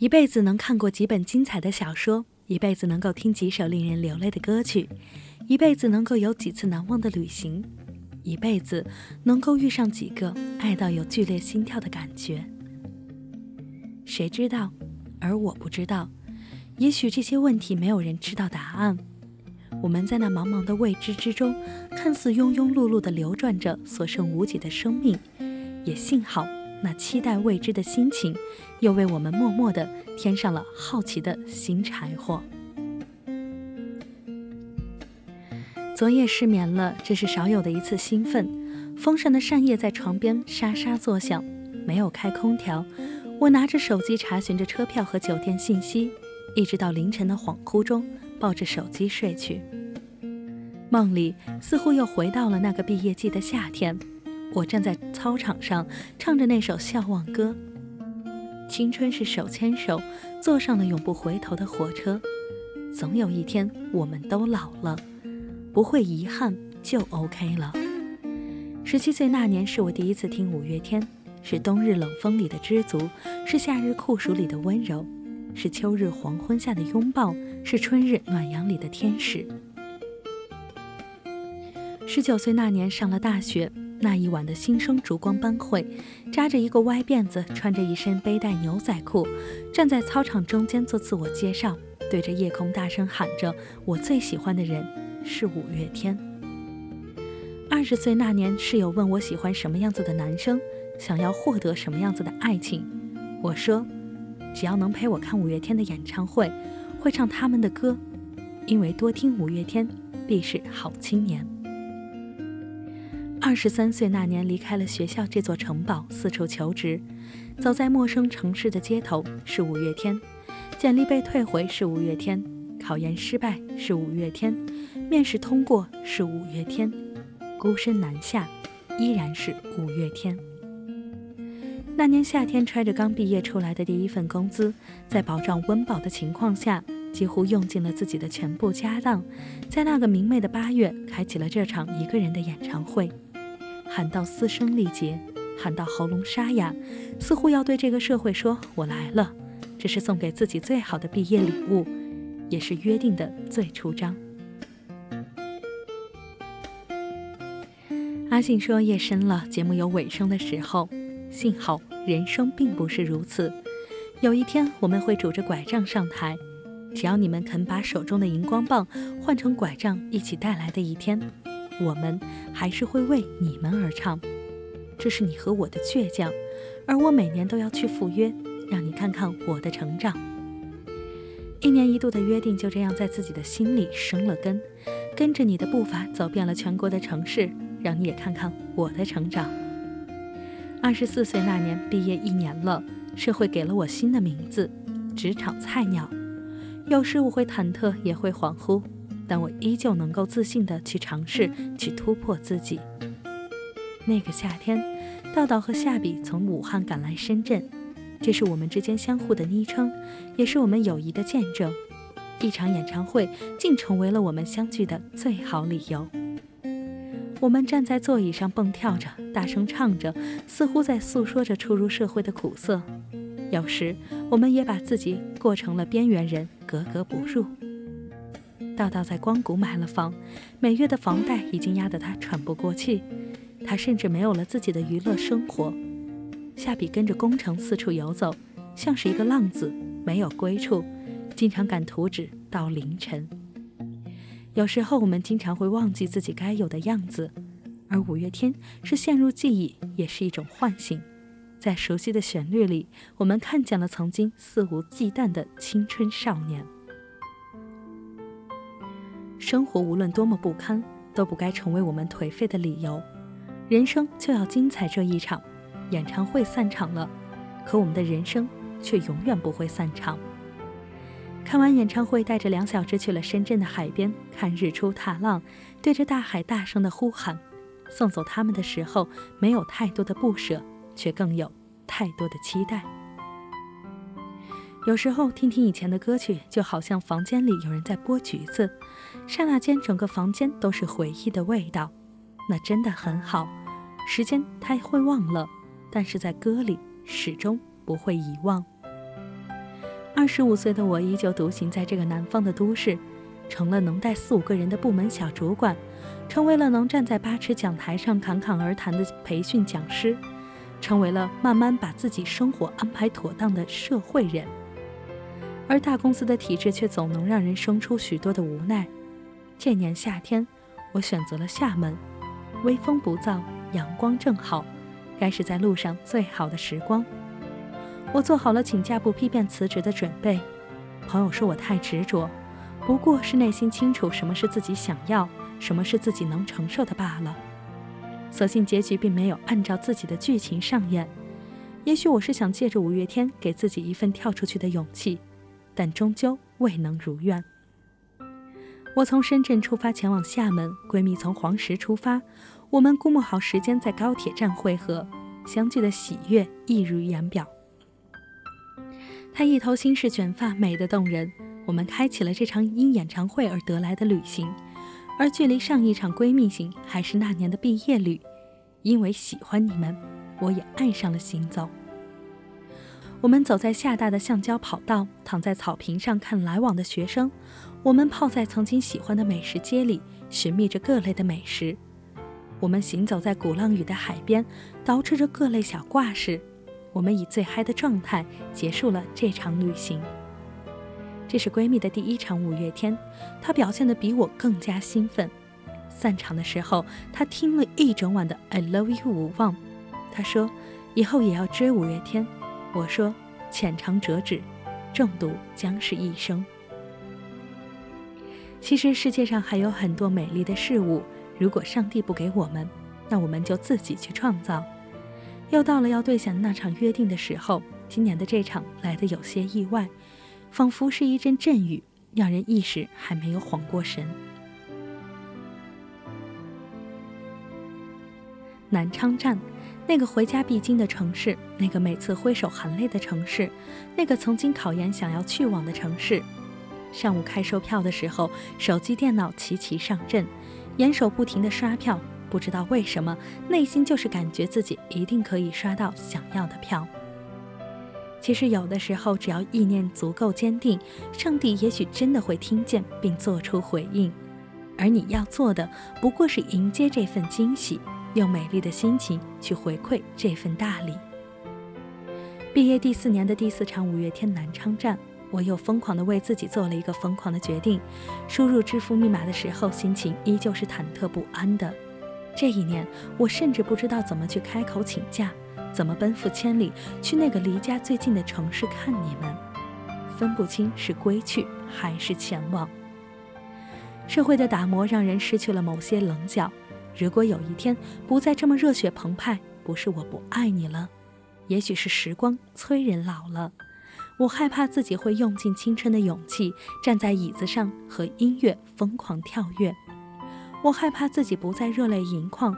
一辈子能看过几本精彩的小说，一辈子能够听几首令人流泪的歌曲，一辈子能够有几次难忘的旅行，一辈子能够遇上几个爱到有剧烈心跳的感觉。谁知道？而我不知道。也许这些问题没有人知道答案。我们在那茫茫的未知之中，看似庸庸碌碌地流转着所剩无几的生命，也幸好。那期待未知的心情，又为我们默默地添上了好奇的新柴火。昨夜失眠了，这是少有的一次兴奋。风扇的扇叶在床边沙沙作响，没有开空调。我拿着手机查询着车票和酒店信息，一直到凌晨的恍惚中，抱着手机睡去。梦里似乎又回到了那个毕业季的夏天。我站在操场上，唱着那首笑忘歌。青春是手牵手，坐上了永不回头的火车。总有一天，我们都老了，不会遗憾就 OK 了。十七岁那年，是我第一次听五月天，是冬日冷风里的知足，是夏日酷暑里的温柔，是秋日黄昏下的拥抱，是春日暖阳里的天使。十九岁那年，上了大学。那一晚的新生烛光班会，扎着一个歪辫子，穿着一身背带牛仔裤，站在操场中间做自我介绍，对着夜空大声喊着：“我最喜欢的人是五月天。”二十岁那年，室友问我喜欢什么样子的男生，想要获得什么样子的爱情。我说：“只要能陪我看五月天的演唱会，会唱他们的歌，因为多听五月天，必是好青年。”二十三岁那年，离开了学校这座城堡，四处求职。走在陌生城市的街头，是五月天；简历被退回，是五月天；考研失败，是五月天；面试通过，是五月天；孤身南下，依然是五月天。那年夏天，揣着刚毕业出来的第一份工资，在保障温饱的情况下，几乎用尽了自己的全部家当，在那个明媚的八月，开启了这场一个人的演唱会。喊到嘶声力竭，喊到喉咙沙哑，似乎要对这个社会说：“我来了。”这是送给自己最好的毕业礼物，也是约定的最初章。阿信说：“夜深了，节目有尾声的时候。幸好人生并不是如此，有一天我们会拄着拐杖上台。只要你们肯把手中的荧光棒换成拐杖，一起带来的一天。”我们还是会为你们而唱，这是你和我的倔强，而我每年都要去赴约，让你看看我的成长。一年一度的约定就这样在自己的心里生了根，跟着你的步伐走遍了全国的城市，让你也看看我的成长。二十四岁那年毕业一年了，社会给了我新的名字——职场菜鸟。有时我会忐忑，也会恍惚。但我依旧能够自信地去尝试，去突破自己。那个夏天，道道和夏比从武汉赶来深圳，这是我们之间相互的昵称，也是我们友谊的见证。一场演唱会竟成为了我们相聚的最好理由。我们站在座椅上蹦跳着，大声唱着，似乎在诉说着初入社会的苦涩。有时，我们也把自己过成了边缘人，格格不入。道道在光谷买了房，每月的房贷已经压得他喘不过气，他甚至没有了自己的娱乐生活。夏比跟着工程四处游走，像是一个浪子，没有归处，经常赶图纸到凌晨。有时候我们经常会忘记自己该有的样子，而五月天是陷入记忆，也是一种唤醒。在熟悉的旋律里，我们看见了曾经肆无忌惮的青春少年。生活无论多么不堪，都不该成为我们颓废的理由。人生就要精彩这一场。演唱会散场了，可我们的人生却永远不会散场。看完演唱会，带着梁小芝去了深圳的海边看日出踏浪，对着大海大声的呼喊。送走他们的时候，没有太多的不舍，却更有太多的期待。有时候听听以前的歌曲，就好像房间里有人在剥橘子，刹那间整个房间都是回忆的味道，那真的很好。时间它会忘了，但是在歌里始终不会遗忘。二十五岁的我依旧独行在这个南方的都市，成了能带四五个人的部门小主管，成为了能站在八尺讲台上侃侃而谈的培训讲师，成为了慢慢把自己生活安排妥当的社会人。而大公司的体制却总能让人生出许多的无奈。这年夏天，我选择了厦门，微风不燥，阳光正好，该是在路上最好的时光。我做好了请假不批便辞职的准备。朋友说我太执着，不过是内心清楚什么是自己想要，什么是自己能承受的罢了。所幸结局并没有按照自己的剧情上演。也许我是想借着五月天给自己一份跳出去的勇气，但终究未能如愿。我从深圳出发前往厦门，闺蜜从黄石出发，我们估摸好时间在高铁站汇合，相聚的喜悦溢于言表。她一头新式卷发，美得动人。我们开启了这场因演唱会而得来的旅行，而距离上一场闺蜜行还是那年的毕业旅。因为喜欢你们，我也爱上了行走。我们走在厦大的橡胶跑道，躺在草坪上看来往的学生。我们泡在曾经喜欢的美食街里，寻觅着各类的美食。我们行走在鼓浪屿的海边，捯饬着各类小挂饰。我们以最嗨的状态结束了这场旅行。这是闺蜜的第一场五月天，她表现得比我更加兴奋。散场的时候，她听了一整晚的《I Love You》无望。她说：“以后也要追五月天。”我说：“浅尝辄止，中毒将是一生。”其实世界上还有很多美丽的事物，如果上帝不给我们，那我们就自己去创造。又到了要兑现那场约定的时候，今年的这场来得有些意外，仿佛是一阵阵雨，让人一时还没有缓过神。南昌站，那个回家必经的城市，那个每次挥手含泪的城市，那个曾经考研想要去往的城市。上午开售票的时候，手机、电脑齐齐上阵，眼手不停地刷票。不知道为什么，内心就是感觉自己一定可以刷到想要的票。其实有的时候，只要意念足够坚定，上帝也许真的会听见并做出回应。而你要做的，不过是迎接这份惊喜，用美丽的心情去回馈这份大礼。毕业第四年的第四场五月天南昌站，我又疯狂地为自己做了一个疯狂的决定。输入支付密码的时候，心情依旧是忐忑不安的。这一年，我甚至不知道怎么去开口请假，怎么奔赴千里去那个离家最近的城市看你们，分不清是归去还是前往。社会的打磨让人失去了某些棱角。如果有一天不再这么热血澎湃，不是我不爱你了，也许是时光催人老了。我害怕自己会用尽青春的勇气，站在椅子上和音乐疯狂跳跃。我害怕自己不再热泪盈眶，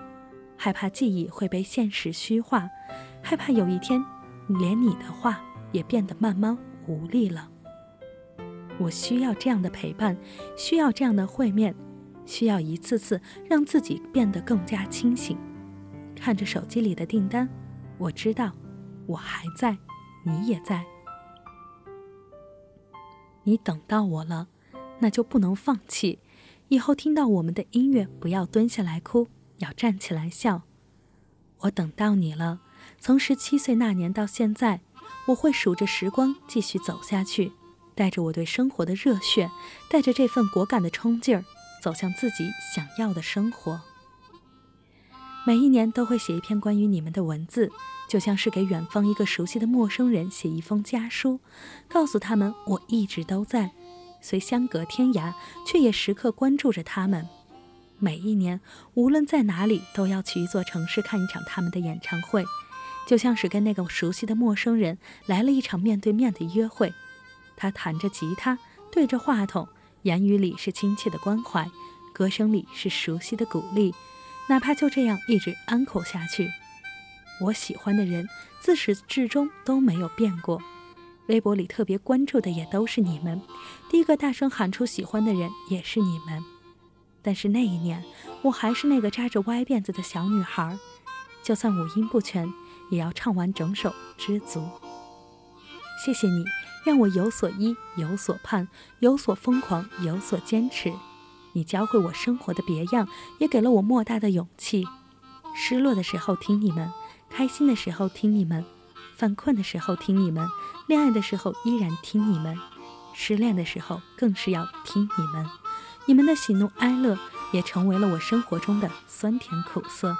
害怕记忆会被现实虚化，害怕有一天，连你的话也变得慢慢无力了。我需要这样的陪伴，需要这样的会面，需要一次次让自己变得更加清醒。看着手机里的订单，我知道，我还在，你也在。你等到我了，那就不能放弃。以后听到我们的音乐，不要蹲下来哭，要站起来笑。我等到你了，从十七岁那年到现在，我会数着时光继续走下去，带着我对生活的热血，带着这份果敢的冲劲儿，走向自己想要的生活。每一年都会写一篇关于你们的文字，就像是给远方一个熟悉的陌生人写一封家书，告诉他们我一直都在。虽相隔天涯，却也时刻关注着他们。每一年，无论在哪里，都要去一座城市看一场他们的演唱会，就像是跟那个熟悉的陌生人来了一场面对面的约会。他弹着吉他，对着话筒，言语里是亲切的关怀，歌声里是熟悉的鼓励。哪怕就这样一直安口下去，我喜欢的人自始至终都没有变过。微博里特别关注的也都是你们，第一个大声喊出喜欢的人也是你们。但是那一年，我还是那个扎着歪辫子的小女孩，就算五音不全，也要唱完整首《知足》。谢谢你，让我有所依，有所盼，有所疯狂，有所坚持。你教会我生活的别样，也给了我莫大的勇气。失落的时候听你们，开心的时候听你们，犯困的时候听你们，恋爱的时候依然听你们，失恋的时候更是要听你们。你们的喜怒哀乐也成为了我生活中的酸甜苦涩。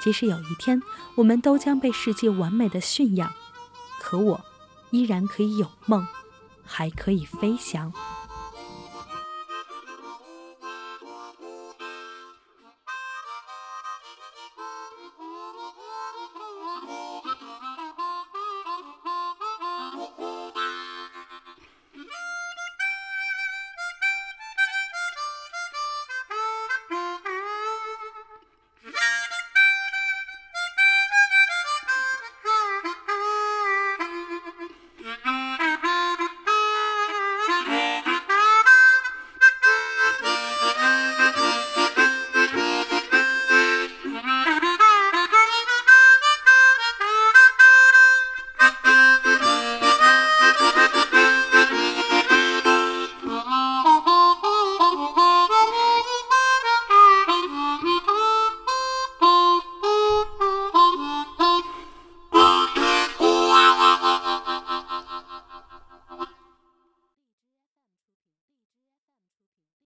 即使有一天我们都将被世界完美的驯养，可我依然可以有梦，还可以飞翔。